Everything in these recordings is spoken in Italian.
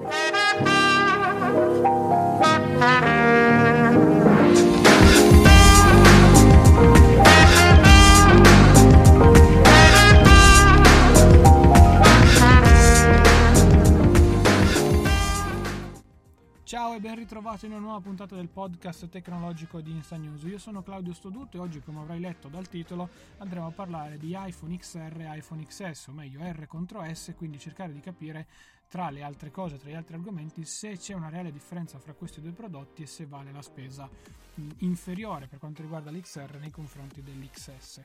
Ciao e ben ritrovato in una nuova puntata del podcast tecnologico di Insta News. Io sono Claudio Stoduto e oggi, come avrai letto dal titolo, andremo a parlare di iPhone XR e iPhone XS, o meglio R contro S, quindi cercare di capire tra le altre cose, tra gli altri argomenti, se c'è una reale differenza fra questi due prodotti e se vale la spesa inferiore per quanto riguarda l'XR nei confronti dell'XS.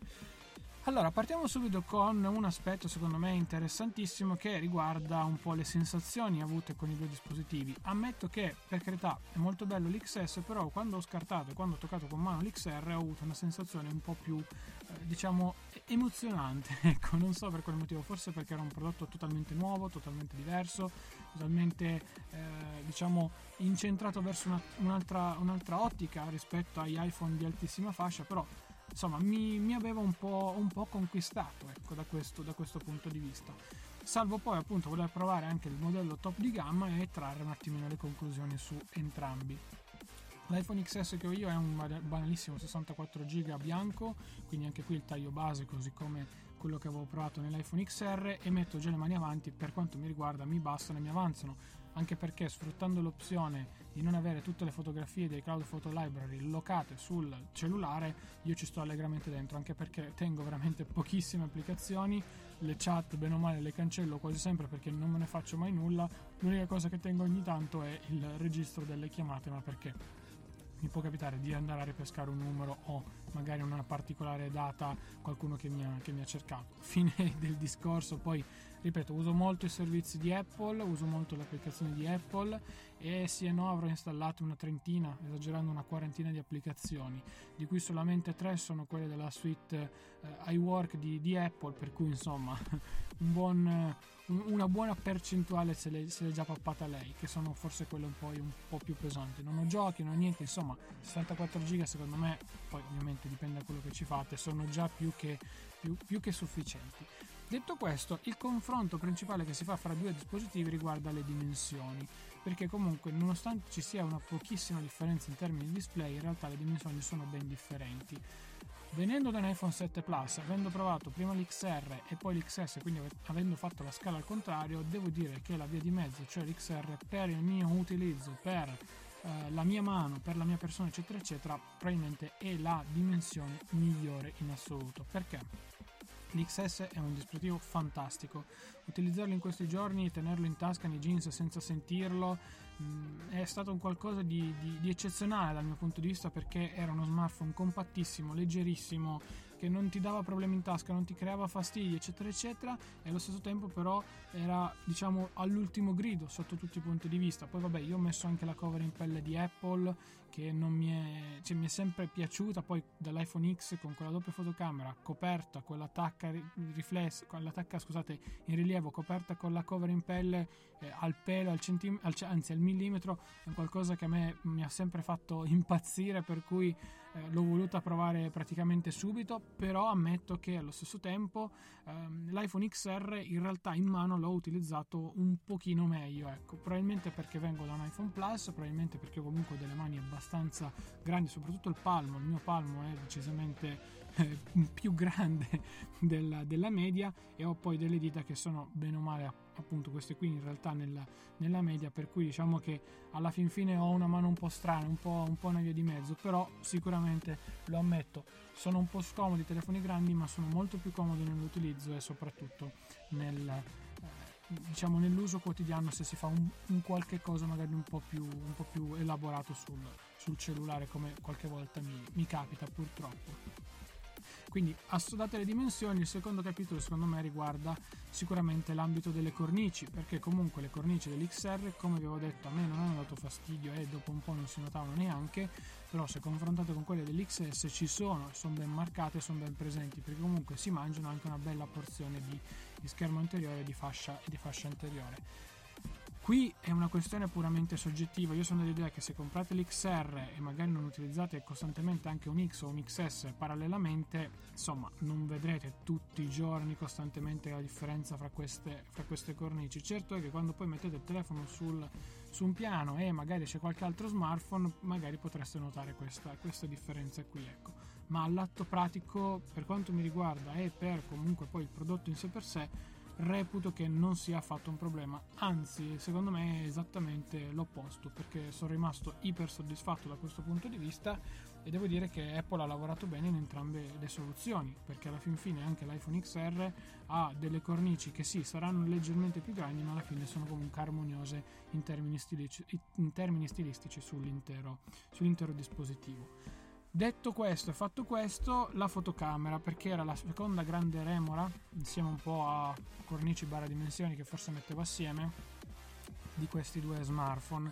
Allora, partiamo subito con un aspetto secondo me interessantissimo che riguarda un po' le sensazioni avute con i due dispositivi. Ammetto che, per carità, è molto bello l'XS, però quando ho scartato e quando ho toccato con mano l'XR ho avuto una sensazione un po' più, eh, diciamo, emozionante. ecco, non so per quale motivo, forse perché era un prodotto totalmente nuovo, totalmente diverso, totalmente, eh, diciamo, incentrato verso una, un'altra, un'altra ottica rispetto agli iPhone di altissima fascia, però insomma mi, mi aveva un po', un po', conquistato ecco, da, questo, da questo punto di vista. Salvo poi appunto voler provare anche il modello top di gamma e trarre un attimino le conclusioni su entrambi. L'iPhone XS che ho io è un banalissimo 64 GB bianco, quindi anche qui il taglio base così come quello che avevo provato nell'iPhone XR e metto già le mani avanti, per quanto mi riguarda mi bastano e mi avanzano anche perché sfruttando l'opzione di non avere tutte le fotografie dei Cloud Photo Library locate sul cellulare, io ci sto allegramente dentro, anche perché tengo veramente pochissime applicazioni, le chat bene o male le cancello quasi sempre perché non me ne faccio mai nulla, l'unica cosa che tengo ogni tanto è il registro delle chiamate, ma perché? Mi può capitare di andare a ripescare un numero o magari una particolare data qualcuno che mi ha, che mi ha cercato. Fine del discorso, poi ripeto, uso molto i servizi di Apple, uso molto le applicazioni di Apple e sì e no avrò installato una trentina, esagerando una quarantina di applicazioni, di cui solamente tre sono quelle della suite eh, iWork di, di, Apple, per cui insomma un buon, un, una buona percentuale se l'è, se l'è, già pappata lei, che sono forse quelle un po', un po' più pesanti. Non ho giochi, non ho niente, insomma 64 giga secondo me, poi ovviamente dipende da quello che ci fate, sono già più che, più, più che sufficienti. Detto questo, il confronto principale che si fa fra due dispositivi riguarda le dimensioni, perché comunque nonostante ci sia una pochissima differenza in termini di display, in realtà le dimensioni sono ben differenti. Venendo da un iPhone 7 Plus, avendo provato prima l'XR e poi l'XS, quindi avendo fatto la scala al contrario, devo dire che la via di mezzo, cioè l'XR, per il mio utilizzo, per eh, la mia mano, per la mia persona, eccetera, eccetera, probabilmente è la dimensione migliore in assoluto. Perché? L'XS è un dispositivo fantastico. Utilizzarlo in questi giorni tenerlo in tasca nei jeans senza sentirlo mh, mm, è stato un qualcosa di, di, di eccezionale dal mio punto di vista perché era uno smartphone compattissimo, leggerissimo, che non ti dava problemi in tasca, non ti creava fastidi, eccetera, eccetera, e allo stesso tempo però era, diciamo, all'ultimo grido sotto tutti i punti di vista. Poi vabbè, io ho messo anche la cover in pelle di Apple, che non mi è, cioè, mi è sempre piaciuta, poi dall'iPhone X con quella doppia fotocamera coperta con l'attacca riflessa, con l'attacca, scusate, in rilievo, coperta con la cover in pelle eh, al pelo, al centimetro, al, anzi al millimetro, è qualcosa che a me mi ha sempre fatto impazzire, per cui eh, l'ho voluta provare praticamente subito, però ammetto che allo stesso tempo ehm, l'iPhone XR in realtà in mano l'ho utilizzato un pochino meglio, ecco, probabilmente perché vengo da un iPhone Plus, probabilmente perché ho comunque delle mani abbastanza grandi, soprattutto il palmo, il mio palmo è decisamente più grande della, della, media e ho poi delle dita che sono bene o male appunto queste qui in realtà nella, nella, media, per cui diciamo che alla fin fine ho una mano un po' strana, un po', un po' una via di mezzo, però sicuramente lo ammetto, sono un po' scomodi i telefoni grandi, ma sono molto più comodi nell'utilizzo e soprattutto nel, eh, diciamo nell'uso quotidiano se si fa un, un qualche cosa magari un po' più, un po più elaborato sul, sul, cellulare come qualche volta mi, mi capita purtroppo. Quindi, assodate le dimensioni, il secondo capitolo secondo me riguarda sicuramente l'ambito delle cornici, perché comunque le cornici dell'XR, come vi avevo detto, a me non hanno dato fastidio e dopo un po' non si notavano neanche, però se confrontate con quelle dell'XS ci sono, sono ben marcate, sono ben presenti, perché comunque si mangiano anche una bella porzione di, di schermo anteriore e di fascia, di fascia anteriore. Qui è una questione puramente soggettiva, io sono dell'idea che se comprate l'XR e magari non utilizzate costantemente anche un X o un XS parallelamente, insomma non vedrete tutti i giorni costantemente la differenza fra queste, fra queste cornici. Certo è che quando poi mettete il telefono sul, su un piano e magari c'è qualche altro smartphone, magari potreste notare questa, questa differenza qui. Ecco. Ma all'atto pratico, per quanto mi riguarda e per comunque poi il prodotto in sé per sé, reputo che non sia affatto un problema, anzi secondo me è esattamente l'opposto perché sono rimasto iper soddisfatto da questo punto di vista e devo dire che Apple ha lavorato bene in entrambe le soluzioni perché alla fin fine anche l'iPhone XR ha delle cornici che sì saranno leggermente più grandi ma alla fine sono comunque armoniose in termini, stilici, in termini stilistici sull'intero, sull'intero dispositivo. Detto questo e fatto questo, la fotocamera, perché era la seconda grande remora, insieme un po' a cornici barra dimensioni che forse mettevo assieme, di questi due smartphone.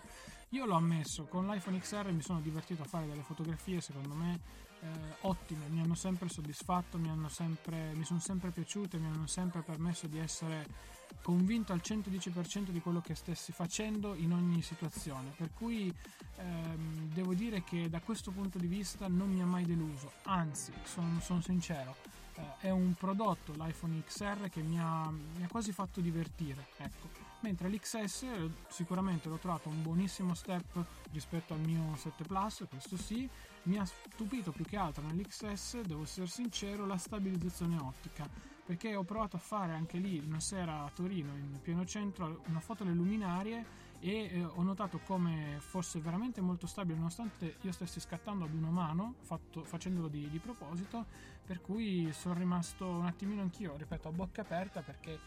Io l'ho ammesso, con l'iPhone XR mi sono divertito a fare delle fotografie, secondo me eh, ottime, mi hanno sempre soddisfatto, mi, sempre, mi sono sempre piaciute, mi hanno sempre permesso di essere convinto al 110% di quello che stessi facendo in ogni situazione. Per cui ehm, devo dire che da questo punto di vista non mi ha mai deluso, anzi, sono son sincero, eh, è un prodotto l'iPhone XR che mi ha, mi ha quasi fatto divertire. Ecco. Mentre l'XS sicuramente l'ho trovato un buonissimo step rispetto al mio 7 Plus, questo sì, mi ha stupito più che altro nell'XS, devo essere sincero, la stabilizzazione ottica perché ho provato a fare anche lì una sera a Torino in pieno centro una foto alle luminarie e eh, ho notato come fosse veramente molto stabile nonostante io stessi scattando ad una mano fatto, facendolo di, di, proposito per cui sono rimasto un attimino anch'io ripeto a bocca aperta perché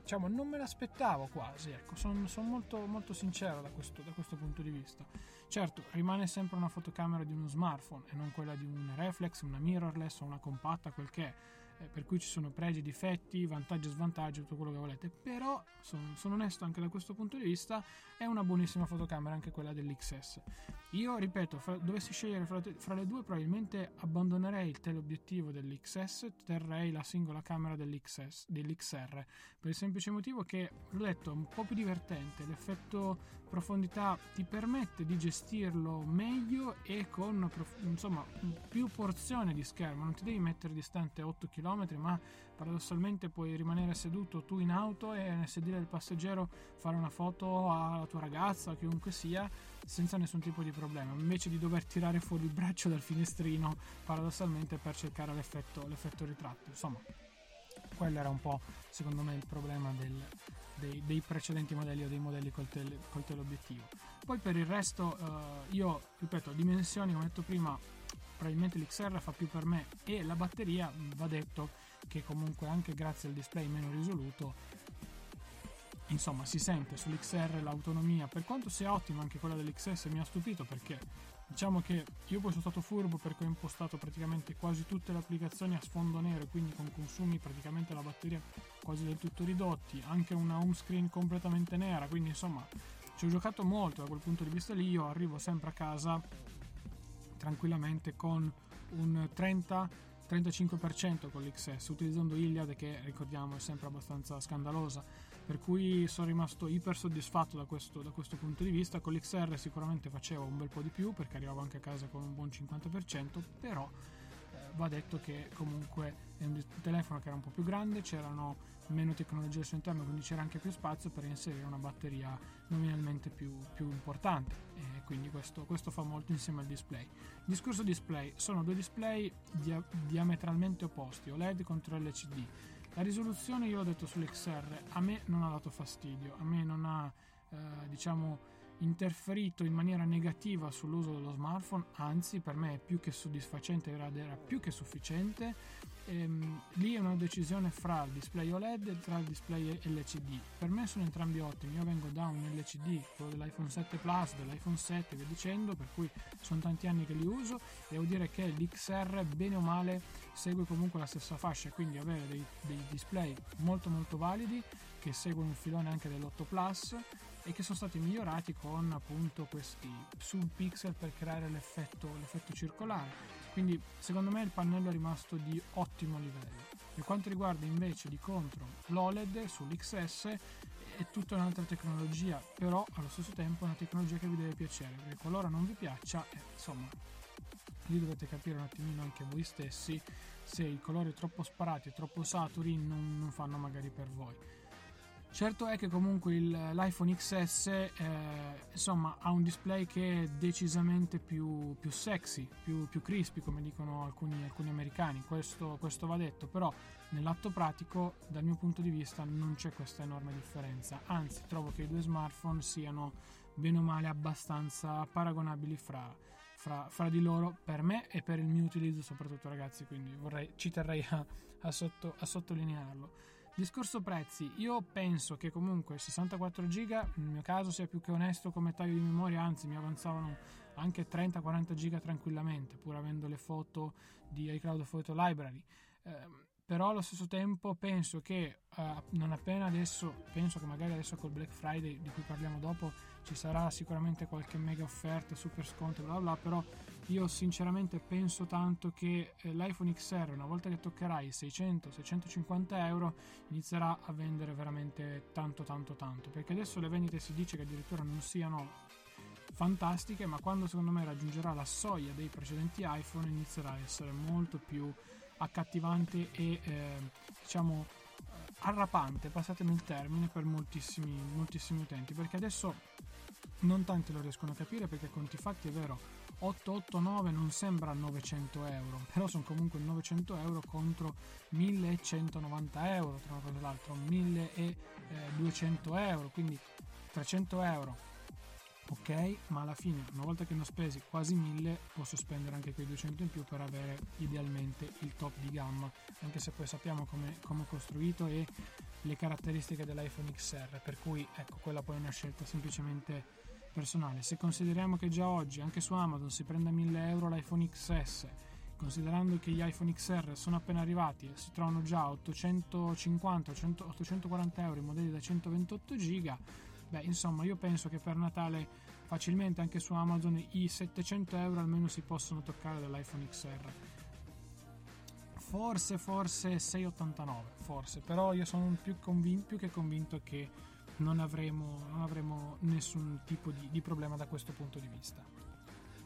diciamo non me l'aspettavo quasi ecco. Sono son molto, molto sincero da questo, da questo punto di vista. Certo rimane sempre una fotocamera di uno smartphone e non quella di un reflex una mirrorless o una compatta quel che è eh, per cui ci sono pregi, difetti, vantaggi e svantaggi, tutto quello che volete, però sono, sono, onesto anche da questo punto di vista, è una buonissima fotocamera anche quella dell'XS. Io ripeto, fra, dovessi scegliere fra, fra, le due probabilmente abbandonerei il teleobiettivo dell'XS, terrei la singola camera dell'XS, dell'XR, per il semplice motivo che, l'ho detto, è un po' più divertente, l'effetto profondità ti permette di gestirlo meglio e con insomma più porzione di schermo, non ti devi mettere distante 8 km ma paradossalmente puoi rimanere seduto tu in auto e nel sedile del passeggero fare una foto alla tua ragazza, a chiunque sia, senza nessun tipo di problema, invece di dover tirare fuori il braccio dal finestrino paradossalmente per cercare l'effetto, l'effetto ritratto. Insomma, quello era un po' secondo me il problema del, dei, dei, precedenti modelli o dei modelli col, tele, col teleobiettivo. Poi per il resto uh, io ripeto dimensioni come ho detto prima probabilmente l'XR fa più per me e la batteria va detto che comunque anche grazie al display meno risoluto insomma si sente sull'XR l'autonomia per quanto sia ottima anche quella dell'XS mi ha stupito perché diciamo che io poi sono stato furbo perché ho impostato praticamente quasi tutte le applicazioni a sfondo nero quindi con consumi praticamente la batteria quasi del tutto ridotti anche una home screen completamente nera quindi insomma ci ho giocato molto da quel punto di vista lì io arrivo sempre a casa tranquillamente con un 30-35% con l'XS utilizzando Iliad che ricordiamo è sempre abbastanza scandalosa. Per cui sono rimasto iper soddisfatto da questo, da questo punto di vista. Con l'XR sicuramente facevo un bel po' di più perché arrivavo anche a casa con un buon 50% però va detto che comunque è un telefono che era un po' più grande, c'erano meno tecnologie al suo interno, quindi c'era anche più spazio per inserire una batteria nominalmente più, più importante e quindi questo, questo, fa molto insieme al display. Discorso display, sono due display dia- diametralmente opposti, OLED contro LCD. La risoluzione, io l'ho detto sull'XR, a me non ha dato fastidio, a me non ha, eh, diciamo, interferito in maniera negativa sull'uso dello smartphone, anzi per me è più che soddisfacente, era, più che sufficiente. Ehm, lì è una decisione fra il display OLED e tra il display LCD. Per me sono entrambi ottimi, io vengo da un LCD, quello dell'iPhone 7 Plus, dell'iPhone 7 e via dicendo, per cui sono tanti anni che li uso. Devo dire che l'XR bene o male segue comunque la stessa fascia, quindi avere dei, dei display molto molto validi che seguono il filone anche dell'8 Plus e che sono stati migliorati con appunto questi subpixel per creare l'effetto, l'effetto circolare. Quindi secondo me il pannello è rimasto di ottimo livello. Per quanto riguarda invece di contro l'OLED sull'XS è tutta un'altra tecnologia, però allo stesso tempo è una tecnologia che vi deve piacere, perché qualora non vi piaccia, eh, insomma, lì dovete capire un attimino anche voi stessi se i colori troppo sparati e troppo saturi non, non fanno magari per voi. Certo è che comunque il, l'iPhone XS eh, insomma, ha un display che è decisamente più, più sexy, più, più, crispy come dicono alcuni, alcuni americani, questo, questo, va detto, però nell'atto pratico dal mio punto di vista non c'è questa enorme differenza, anzi trovo che i due smartphone siano bene o male abbastanza paragonabili fra, fra, fra di loro per me e per il mio utilizzo soprattutto ragazzi, quindi vorrei, ci terrei a, a, sotto, a sottolinearlo. Discorso prezzi, io penso che comunque 64 giga nel mio caso sia più che onesto come taglio di memoria, anzi mi avanzavano anche 30-40 giga tranquillamente, pur avendo le foto di iCloud Photo Library. Eh, però allo stesso tempo penso che uh, non appena adesso, penso che magari adesso col Black Friday di cui parliamo dopo ci sarà sicuramente qualche mega offerta, super sconto, bla bla, però io sinceramente penso tanto che eh, l'iPhone XR una volta che toccherà i 600-650 euro inizierà a vendere veramente tanto tanto tanto, perché adesso le vendite si dice che addirittura non siano fantastiche, ma quando secondo me raggiungerà la soglia dei precedenti iPhone inizierà a essere molto più accattivante e eh, diciamo arrapante, passatemi il termine, per moltissimi, moltissimi utenti, perché adesso non tanti lo riescono a capire perché conti fatti è vero 889 non sembra 900 euro però sono comunque 900 euro contro 1190 euro tra l'altra 1200 euro quindi 300 euro ok ma alla fine una volta che ne ho spesi quasi 1000 posso spendere anche quei 200 in più per avere idealmente il top di gamma. Anche se poi sappiamo come, è costruito e le caratteristiche dell'iPhone XR per cui ecco quella poi è una scelta semplicemente personale. Se consideriamo che già oggi anche su Amazon si prende a 1000 euro l'iPhone XS considerando che gli iPhone XR sono appena arrivati si trovano già a 850 840 euro i modelli da 128 giga Beh, insomma, io penso che per Natale facilmente anche su Amazon i 700 euro almeno si possono toccare dall'iPhone XR. Forse, forse 689, forse, però io sono più, convin- più che convinto che non avremo, non avremo nessun tipo di, di problema da questo punto di vista.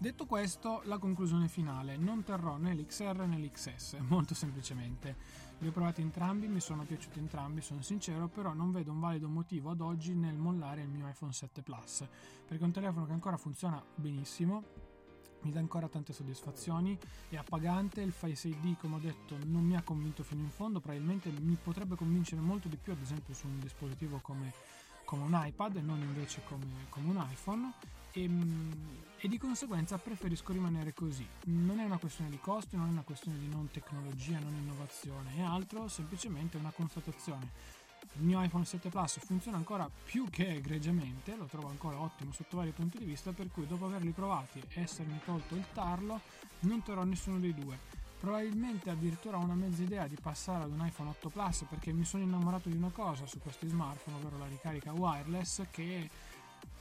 Detto questo, la conclusione finale. Non terrò né l'XR né l'XS, molto semplicemente. Li ho provati entrambi, mi sono piaciuti entrambi, sono sincero, però non vedo un valido motivo ad oggi nel mollare il mio iPhone 7 Plus, perché è un telefono che ancora funziona benissimo, mi dà ancora tante soddisfazioni, è appagante, il Face ID come ho detto non mi ha convinto fino in fondo, probabilmente mi potrebbe convincere molto di più ad esempio su un dispositivo come, come un iPad e non invece come, come un iPhone e, ehm, e, di conseguenza preferisco rimanere così. Non è una questione di costi, non è una questione di non tecnologia, non innovazione, è altro, semplicemente una constatazione. Il mio iPhone 7 Plus funziona ancora più che egregiamente, lo trovo ancora ottimo sotto vari punti di vista, per cui dopo averli provati e essermi tolto il tarlo, non terrò nessuno dei due. Probabilmente addirittura ho una mezza idea di passare ad un iPhone 8 Plus perché mi sono innamorato di una cosa su questi smartphone, ovvero la ricarica wireless che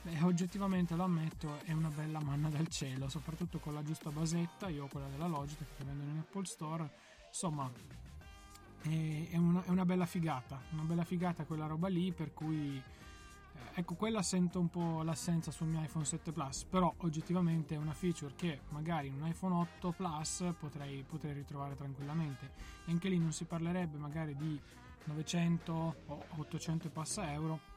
Beh, oggettivamente lo ammetto, è una bella manna dal cielo, soprattutto con la giusta basetta. Io ho quella della Logitech che vendono in Apple Store. Insomma, è, una, è una bella figata, una bella figata quella roba lì, per cui eh, ecco quella sento un po' l'assenza sul mio iPhone 7 Plus però oggettivamente è una feature che magari in un iPhone 8 Plus potrei, potrei ritrovare tranquillamente e anche lì non si parlerebbe magari di 900 o 800 e passa euro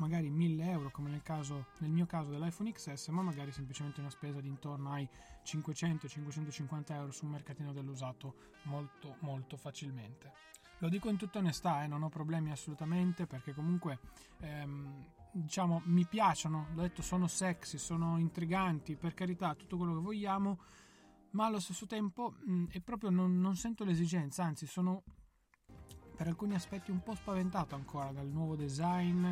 magari 1000 euro come nel, caso, nel mio caso dell'iPhone XS, ma magari semplicemente una spesa di intorno ai 500-550 euro su un mercatino dell'usato molto molto facilmente. Lo dico in tutta onestà, eh, non ho problemi assolutamente perché comunque ehm, diciamo mi piacciono, l'ho detto sono sexy, sono intriganti, per carità, tutto quello che vogliamo, ma allo stesso tempo mh, è proprio non, non sento l'esigenza, anzi sono per alcuni aspetti un po' spaventato ancora dal nuovo design,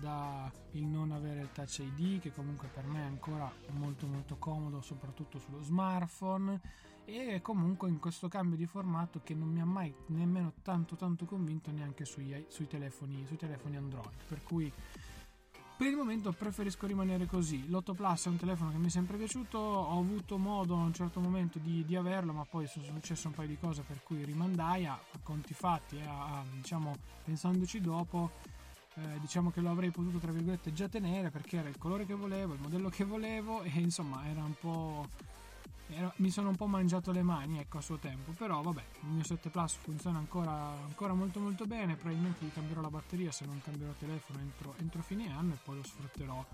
da il non avere il touch ID che comunque per me è ancora molto molto comodo soprattutto sullo smartphone e comunque in questo cambio di formato che non mi ha mai nemmeno tanto tanto convinto neanche sui, sui, telefoni, sui telefoni Android per cui per il momento preferisco rimanere così. L'8 Plus è un telefono che mi è sempre piaciuto, ho avuto modo a un certo momento di, di averlo, ma poi sono successe un paio di cose per cui rimandai a, a conti fatti, a, a, diciamo, pensandoci dopo, eh, diciamo che lo avrei potuto tra virgolette già tenere perché era il colore che volevo, il modello che volevo e insomma era un po' era, mi sono un po' mangiato le mani ecco a suo tempo. Però vabbè il mio 7 Plus funziona ancora, ancora molto molto bene. Probabilmente gli cambierò la batteria se non cambierò telefono entro, entro fine anno e poi lo sfrutterò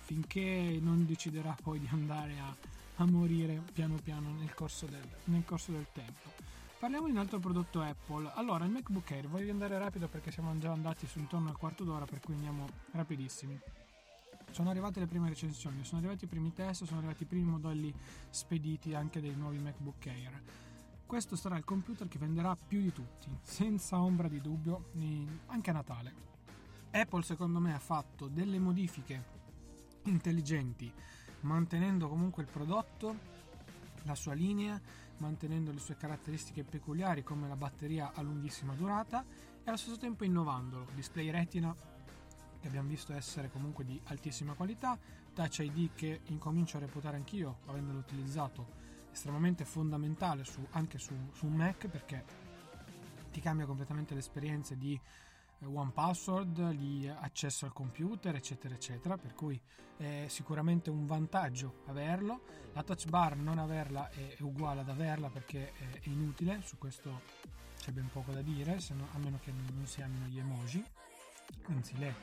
finché non deciderà poi di andare a, a morire piano piano nel corso, del, nel corso del tempo Parliamo di un altro prodotto Apple. Allora, il MacBook Air, voglio andare rapido perché siamo già andati su intorno al quarto d'ora, per cui andiamo rapidissimi. Sono arrivate le prime recensioni, sono arrivati i primi test, sono arrivati i primi modelli spediti anche dei nuovi MacBook Air. Questo sarà il computer che venderà più di tutti, senza ombra di dubbio, anche a Natale. Apple secondo me ha fatto delle modifiche intelligenti, mantenendo comunque il prodotto, la sua linea, mantenendo le sue caratteristiche peculiari come la batteria a lunghissima durata e allo stesso tempo innovandolo. Display retina che abbiamo visto essere comunque di altissima qualità, Touch ID che incomincio a reputare anch'io, avendolo utilizzato, estremamente fondamentale su, anche su, su un Mac perché ti cambia completamente l'esperienza di one password, di accesso al computer, eccetera, eccetera. Per cui è sicuramente un vantaggio averlo. La touch bar non averla è uguale ad averla perché è inutile, su questo c'è ben poco da dire, no, a meno che non si amino gli emoji, anzi le,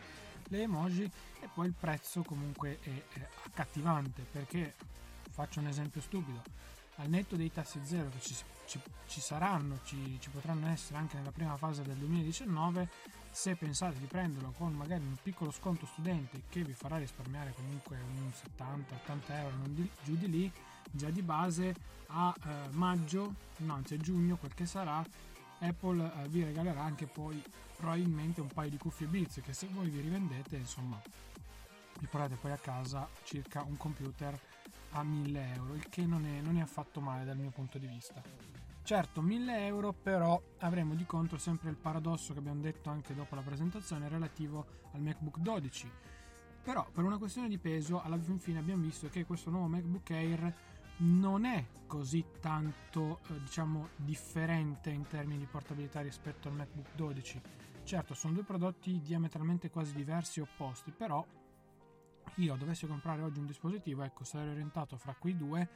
le emoji. E poi il prezzo comunque è, è accattivante perché faccio un esempio stupido al netto dei tassi zero che ci, ci, ci saranno, ci, ci, potranno essere anche nella prima fase del 2019, se pensate di prenderlo con magari un piccolo sconto studente che vi farà risparmiare comunque un 70-80 euro, di, giù di lì, già di base a eh, maggio, no, anzi a giugno, quel che sarà, Apple eh, vi regalerà anche poi probabilmente un paio di cuffie Beats che se voi vi rivendete, insomma, vi portate poi a casa circa un computer a 1000 euro, il che non è, non è affatto male dal mio punto di vista. Certo, 1000 euro però avremo di contro sempre il paradosso che abbiamo detto anche dopo la presentazione relativo al MacBook 12. Però per una questione di peso alla fin fine abbiamo visto che questo nuovo MacBook Air non è così tanto eh, diciamo differente in termini di portabilità rispetto al MacBook 12. Certo, sono due prodotti diametralmente quasi diversi e opposti, però io dovessi comprare oggi un dispositivo, ecco, sarei orientato fra quei due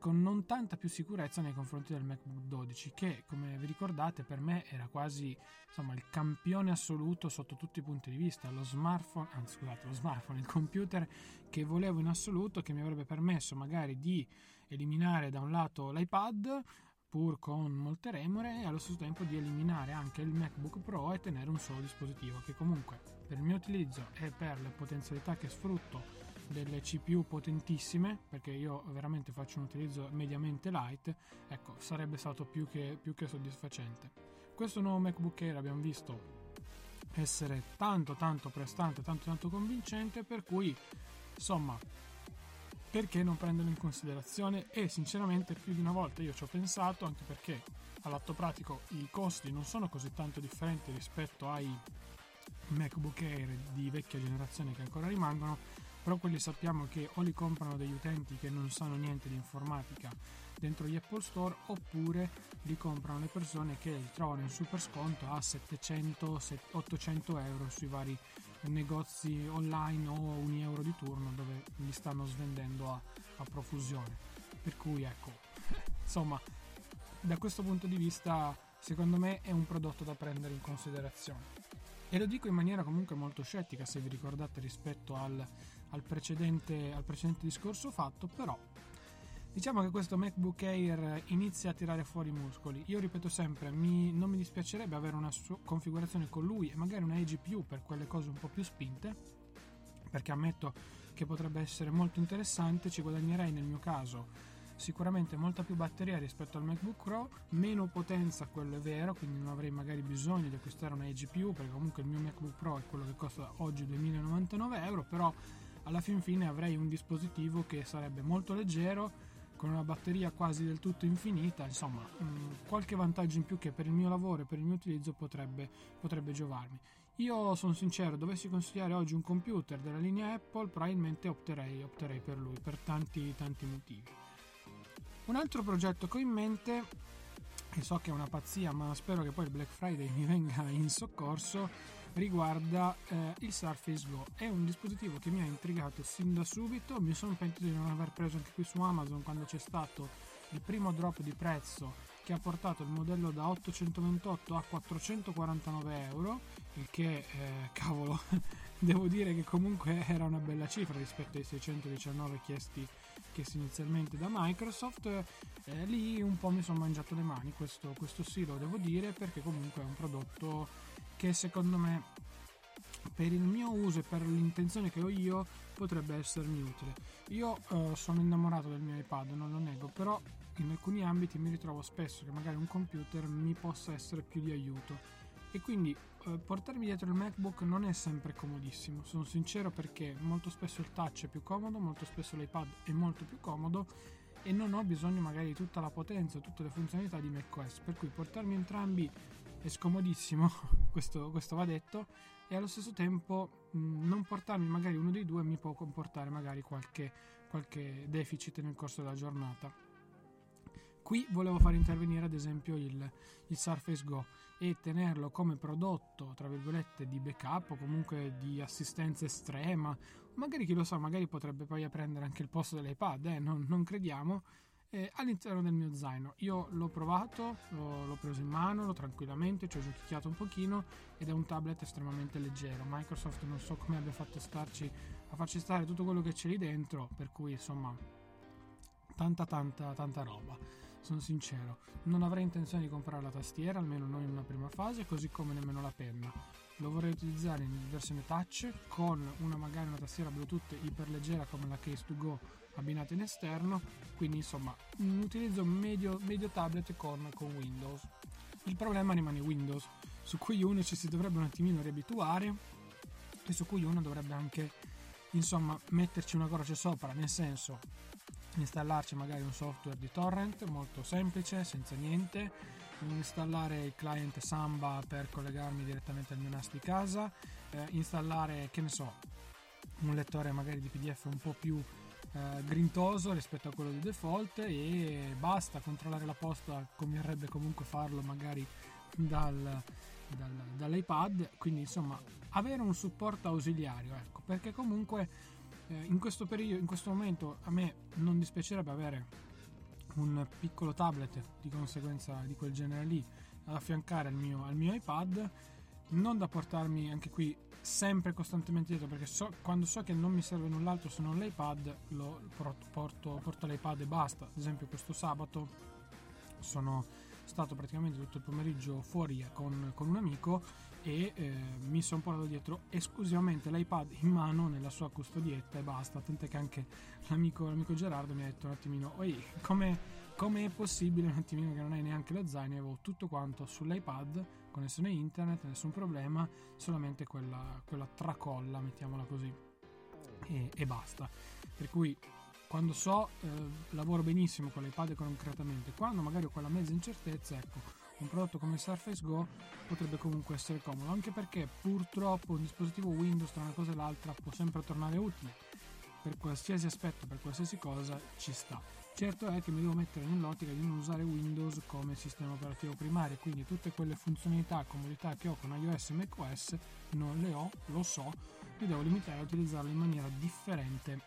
con non tanta più sicurezza nei confronti del MacBook 12 che come vi ricordate per me era quasi insomma il campione assoluto sotto tutti i punti di vista. Lo smartphone anzi scusate lo smartphone il computer che volevo in assoluto che mi avrebbe permesso magari di eliminare da un lato l'iPad pur con molte remore e allo stesso tempo di eliminare anche il MacBook Pro e tenere un solo dispositivo che comunque per il mio utilizzo e per le potenzialità che sfrutto delle CPU potentissime perché io veramente faccio un utilizzo mediamente light ecco sarebbe stato più che, più che soddisfacente. Questo nuovo MacBook Air abbiamo visto essere tanto tanto prestante tanto tanto convincente per cui insomma perché non prenderlo in considerazione? E sinceramente più di una volta io ci ho pensato anche perché all'atto pratico i costi non sono così tanto differenti rispetto ai MacBook Air di vecchia generazione che ancora rimangono però quelli sappiamo che o li comprano degli utenti che non sanno niente di informatica dentro gli Apple Store oppure li comprano le persone che li trovano in super sconto a 700-800 euro sui vari negozi online o 1 euro di turno dove li stanno svendendo a, a profusione. Per cui ecco insomma da questo punto di vista secondo me è un prodotto da prendere in considerazione e lo dico in maniera comunque molto scettica se vi ricordate rispetto al, al, precedente, al precedente discorso fatto, però Diciamo che questo MacBook Air inizia a tirare fuori i muscoli. Io ripeto sempre, mi, non mi dispiacerebbe avere una configurazione con lui e magari una GPU per quelle cose un po' più spinte, perché ammetto che potrebbe essere molto interessante, ci guadagnerei nel mio caso sicuramente molta più batteria rispetto al MacBook Pro, meno potenza, quello è vero, quindi non avrei magari bisogno di acquistare una GPU perché comunque il mio MacBook Pro è quello che costa oggi 2099 euro, però alla fin fine avrei un dispositivo che sarebbe molto leggero, con una batteria quasi del tutto infinita, insomma mh, qualche vantaggio in più che per il mio lavoro e per il mio utilizzo potrebbe, potrebbe giovarmi. Io sono sincero, dovessi consigliare oggi un computer della linea Apple, probabilmente opterei, opterei per lui, per tanti tanti motivi. Un altro progetto che ho in mente, e so che è una pazzia, ma spero che poi il Black Friday mi venga in soccorso, riguarda eh, il Surface Go. È un dispositivo che mi ha intrigato sin da subito, mi sono pentito di non aver preso anche qui su Amazon quando c'è stato il primo drop di prezzo che ha portato il modello da 828 a 449 euro, il che eh, cavolo, devo dire che comunque era una bella cifra rispetto ai 619 chiesti, chiesti inizialmente da Microsoft. Eh, lì un po' mi sono mangiato le mani, questo, questo sì lo devo dire, perché comunque è un prodotto che secondo me per il mio uso e per l'intenzione che ho io potrebbe essermi utile. Io eh, sono innamorato del mio iPad, non lo nego, però in alcuni ambiti mi ritrovo spesso che magari un computer mi possa essere più di aiuto e quindi eh, portarmi dietro il MacBook non è sempre comodissimo, sono sincero perché molto spesso il touch è più comodo, molto spesso l'iPad è molto più comodo e non ho bisogno magari di tutta la potenza, tutte le funzionalità di macOS, per cui portarmi entrambi è scomodissimo, questo, questo va detto, e allo stesso tempo mh, non portarmi magari uno dei due mi può comportare magari qualche, qualche deficit nel corso della giornata. Qui volevo far intervenire ad esempio il, il, Surface Go e tenerlo come prodotto, tra virgolette, di backup o comunque di assistenza estrema. Magari chi lo sa, magari potrebbe poi prendere anche il posto dell'iPad, eh? non, non crediamo eh, all'interno del mio zaino. Io l'ho provato, l'ho, l'ho, preso in mano, l'ho tranquillamente, ci ho giochicchiato un pochino ed è un tablet estremamente leggero. Microsoft non so come abbia fatto starci, a farci stare tutto quello che c'è lì dentro, per cui insomma tanta tanta tanta roba. Sono sincero, non avrei intenzione di comprare la tastiera, almeno non in una prima fase, così come nemmeno la penna. Lo vorrei utilizzare in versione touch con una magari una tastiera Bluetooth iperleggera come la Case 2 Go abbinata in esterno, quindi insomma un utilizzo medio, medio tablet con, con Windows. Il problema rimane Windows, su cui uno ci si dovrebbe un attimino riabituare e su cui uno dovrebbe anche insomma metterci una croce sopra, nel senso installarci magari un software di torrent molto semplice, senza niente, installare il client Samba per collegarmi direttamente al mio NAS di casa, eh, installare che ne so un lettore magari di PDF un po' più eh, grintoso rispetto a quello di default e basta controllare la posta converrebbe comunque farlo magari dal, dal, dall'iPad. Quindi insomma avere un supporto ausiliario ecco perché comunque eh, in questo periodo in questo momento a me non dispiacerebbe avere un piccolo tablet di conseguenza di quel genere lì ad affiancare al mio, al mio iPad. Non da portarmi anche qui sempre costantemente dietro perché so, quando so che non mi serve null'altro se non l'iPad lo porto, porto l'iPad e basta. Ad esempio questo sabato sono stato praticamente tutto il pomeriggio fuori con, con un amico e eh, mi sono portato dietro esclusivamente l'iPad in mano nella sua custodietta e basta. Tant'è che anche l'amico, l'amico Gerardo mi ha detto un attimino come come è possibile un attimino che non hai neanche lo zaino? Avevo tutto quanto sull'iPad connessione internet nessun problema solamente quella, quella tracolla mettiamola così e, e, basta. Per cui quando so eh, lavoro benissimo con l'iPad concretamente quando magari ho quella mezza incertezza ecco un prodotto come Surface Go potrebbe comunque essere comodo anche perché purtroppo un dispositivo Windows tra una cosa e l'altra può sempre tornare utile per qualsiasi aspetto per qualsiasi cosa ci sta Certo è che mi devo mettere nell'ottica di non usare Windows come sistema operativo primario, quindi tutte quelle funzionalità comodità che ho con iOS e macOS non le ho, lo so, mi devo limitare a utilizzarle in maniera differente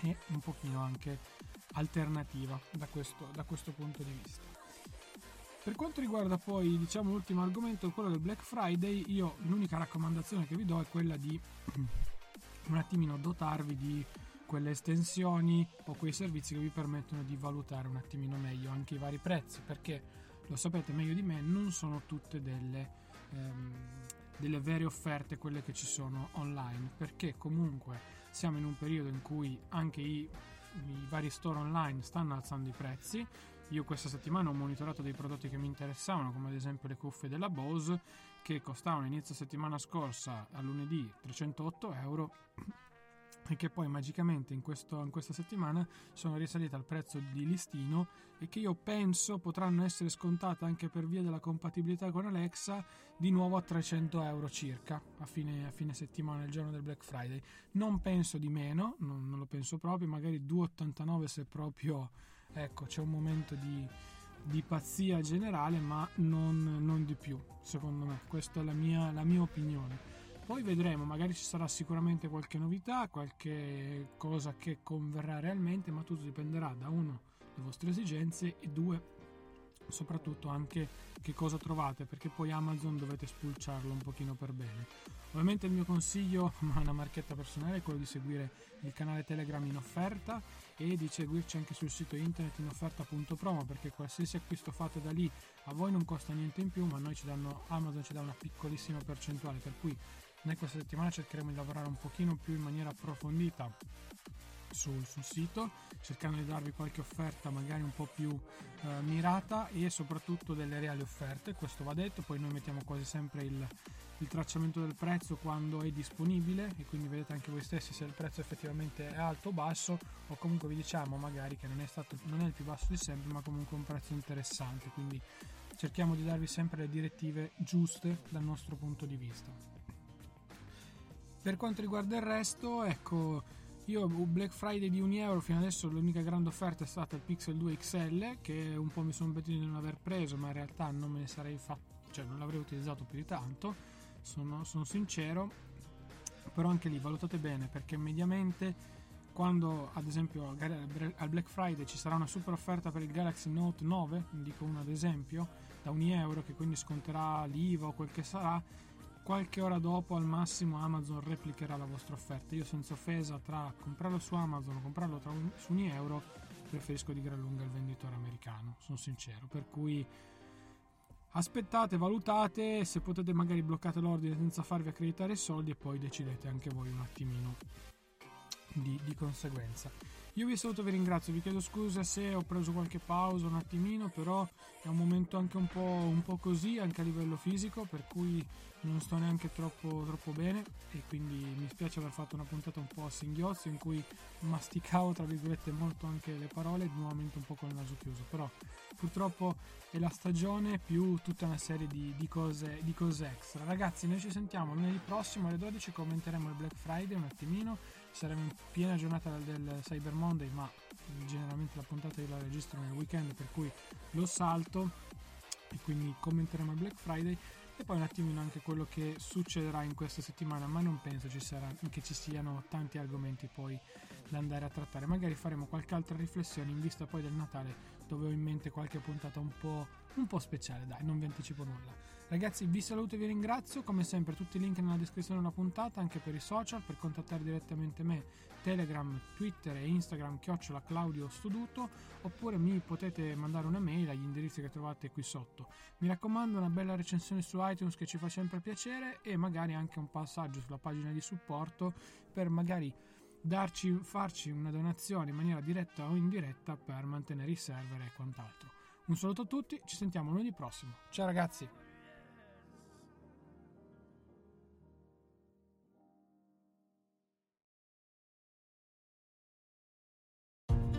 e un pochino anche alternativa da questo, da questo punto di vista. Per quanto riguarda poi diciamo l'ultimo argomento, quello del Black Friday, io l'unica raccomandazione che vi do è quella di un attimino dotarvi di quelle estensioni o quei servizi che vi permettono di valutare un attimino meglio anche i vari prezzi, perché lo sapete meglio di me, non sono tutte delle, ehm, delle vere offerte quelle che ci sono online, perché comunque siamo in un periodo in cui anche i, i vari store online stanno alzando i prezzi. Io questa settimana ho monitorato dei prodotti che mi interessavano, come ad esempio le cuffie della Bose, che costavano inizio settimana scorsa a lunedì 308 euro e che poi magicamente in, questo, in, questa settimana sono risalite al prezzo di listino e che io penso potranno essere scontate anche per via della compatibilità con Alexa di nuovo a 300 euro circa a fine, a fine settimana, il giorno del Black Friday. Non penso di meno, non, non lo penso proprio, magari 2,89 se proprio ecco, c'è un momento di, di pazzia generale, ma non, non, di più, secondo me. Questa è la mia, la mia opinione. Poi vedremo, magari ci sarà sicuramente qualche novità, qualche cosa che converrà realmente, ma tutto dipenderà da uno le vostre esigenze e due soprattutto anche che cosa trovate perché poi Amazon dovete spulciarlo un pochino per bene ovviamente il mio consiglio ma una marchetta personale è quello di seguire il canale Telegram in offerta e di seguirci anche sul sito internet in offerta.promo perché qualsiasi acquisto fate da lì a voi non costa niente in più ma noi ci danno Amazon ci dà una piccolissima percentuale per cui noi questa settimana cercheremo di lavorare un pochino più in maniera approfondita sul, sul, sito cercando di darvi qualche offerta magari un po' più eh, mirata e soprattutto delle reali offerte questo va detto poi noi mettiamo quasi sempre il, il, tracciamento del prezzo quando è disponibile e quindi vedete anche voi stessi se il prezzo effettivamente è alto o basso o comunque vi diciamo magari che non è, stato, non è il più basso di sempre ma comunque un prezzo interessante quindi cerchiamo di darvi sempre le direttive giuste dal nostro punto di vista. Per quanto riguarda il resto, ecco, io Black Friday di 1 euro fino adesso l'unica grande offerta è stata il Pixel 2 XL che un po' mi sono pentito di non aver preso, ma in realtà non me ne sarei fatto, cioè non l'avrei utilizzato più di tanto, sono, sono sincero, però anche lì valutate bene perché mediamente quando ad esempio al Black Friday ci sarà una super offerta per il Galaxy Note 9, dico uno ad esempio, da 1 euro che quindi sconterà l'IVA o quel che sarà, qualche ora dopo al massimo Amazon replicherà la vostra offerta. Io senza offesa tra comprarlo su Amazon o comprarlo un, su un euro preferisco di gran lunga il venditore americano, sono sincero. Per cui aspettate, valutate, se potete magari bloccate l'ordine senza farvi accreditare i soldi e poi decidete anche voi un attimino di, di conseguenza. Io vi saluto, vi ringrazio, vi chiedo scusa se ho preso qualche pausa un attimino, però è un momento anche un po', un po così, anche a livello fisico, per cui non sto neanche troppo, troppo bene. E quindi mi spiace aver fatto una puntata un po' a singhiozzo in cui masticavo tra virgolette molto anche le parole, nuovamente un po' con il naso chiuso, però purtroppo è la stagione più tutta una serie di, di, cose, di cose extra. Ragazzi, noi ci sentiamo lunedì prossimo alle 12, commenteremo il Black Friday un attimino saremo in piena giornata del Cyber Monday, ma generalmente la puntata io la registro nel weekend, per cui lo salto e quindi commenteremo il Black Friday e poi un attimino anche quello che succederà in questa settimana, ma non penso ci sarà, che ci siano tanti argomenti poi da andare a trattare. Magari faremo qualche altra riflessione in vista poi del Natale, dove ho in mente qualche puntata un po', un po speciale, dai, non vi anticipo nulla. Ragazzi, vi saluto e vi ringrazio. Come sempre, tutti i link nella descrizione della puntata, anche per i social, per contattare direttamente me, Telegram, Twitter e Instagram, chiocciola Claudio Stoduto, oppure mi potete mandare una mail agli indirizzi che trovate qui sotto. Mi raccomando, una bella recensione su iTunes che ci fa sempre piacere e magari anche un passaggio sulla pagina di supporto per magari darci, farci una donazione in maniera diretta o indiretta per mantenere i server e quant'altro. Un saluto a tutti, ci sentiamo lunedì prossimo. Ciao ragazzi!